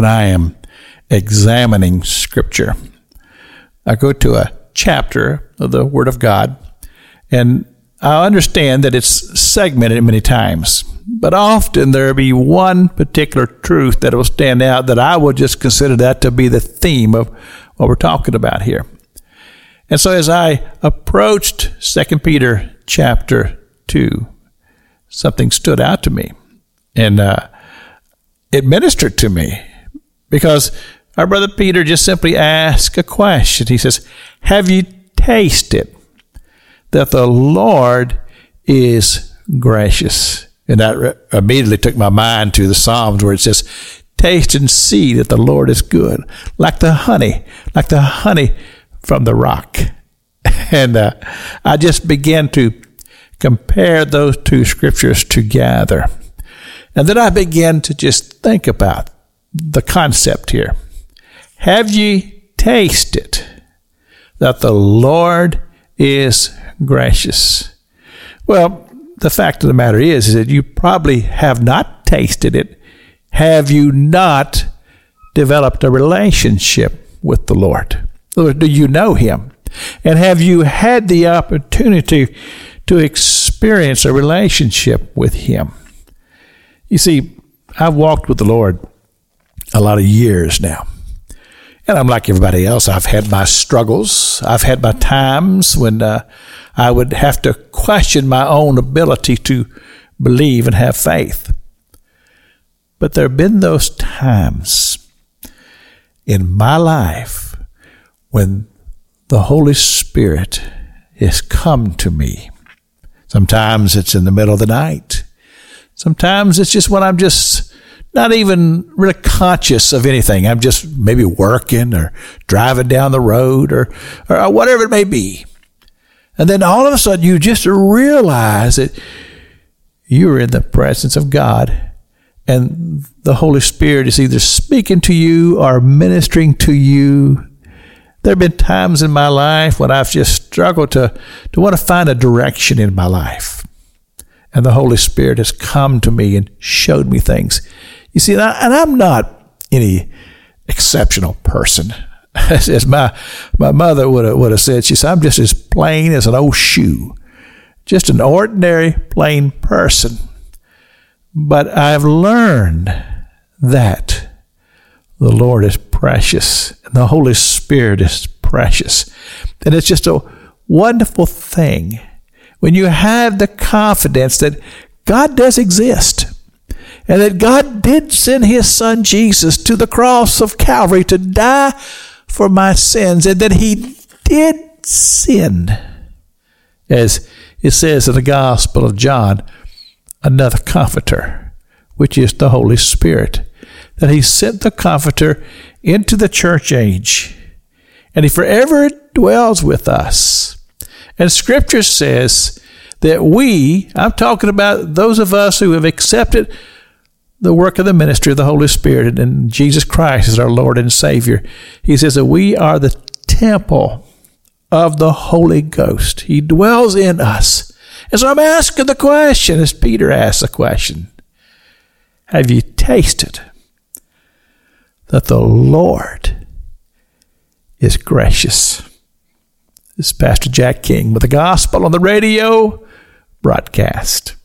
when I am examining Scripture. I go to a chapter of the Word of God, and I understand that it's segmented many times, but often there will be one particular truth that will stand out that I will just consider that to be the theme of what we're talking about here. And so as I approached 2 Peter chapter 2, something stood out to me. And uh, it ministered to me because our brother Peter just simply asked a question. He says, Have you tasted that the Lord is gracious? And that immediately took my mind to the Psalms where it says, Taste and see that the Lord is good, like the honey, like the honey from the rock. And uh, I just began to compare those two scriptures together. And then I began to just think about the concept here. Have ye tasted that the Lord is gracious? Well, the fact of the matter is, is that you probably have not tasted it. Have you not developed a relationship with the Lord? Or Do you know Him? And have you had the opportunity to experience a relationship with Him? You see, I've walked with the Lord a lot of years now. And I'm like everybody else. I've had my struggles. I've had my times when uh, I would have to question my own ability to believe and have faith. But there have been those times in my life when the Holy Spirit has come to me. Sometimes it's in the middle of the night. Sometimes it's just when I'm just not even really conscious of anything. I'm just maybe working or driving down the road or, or whatever it may be. And then all of a sudden you just realize that you're in the presence of God and the Holy Spirit is either speaking to you or ministering to you. There have been times in my life when I've just struggled to, to want to find a direction in my life. And the Holy Spirit has come to me and showed me things. You see, and, I, am not any exceptional person. As my, my mother would have, would have said, she said, I'm just as plain as an old shoe, just an ordinary, plain person. But I've learned that the Lord is precious and the Holy Spirit is precious. And it's just a wonderful thing when you have the confidence that God does exist and that God did send his son Jesus to the cross of Calvary to die for my sins, and that he did sin, as it says in the Gospel of John, another comforter, which is the Holy Spirit, that he sent the comforter into the church age, and he forever dwells with us. And Scripture says that we, I'm talking about those of us who have accepted the work of the ministry of the Holy Spirit and Jesus Christ is our Lord and Savior. He says that we are the temple of the Holy Ghost. He dwells in us. And so I'm asking the question, as Peter asked the question Have you tasted that the Lord is gracious? This is Pastor Jack King with the Gospel on the Radio broadcast.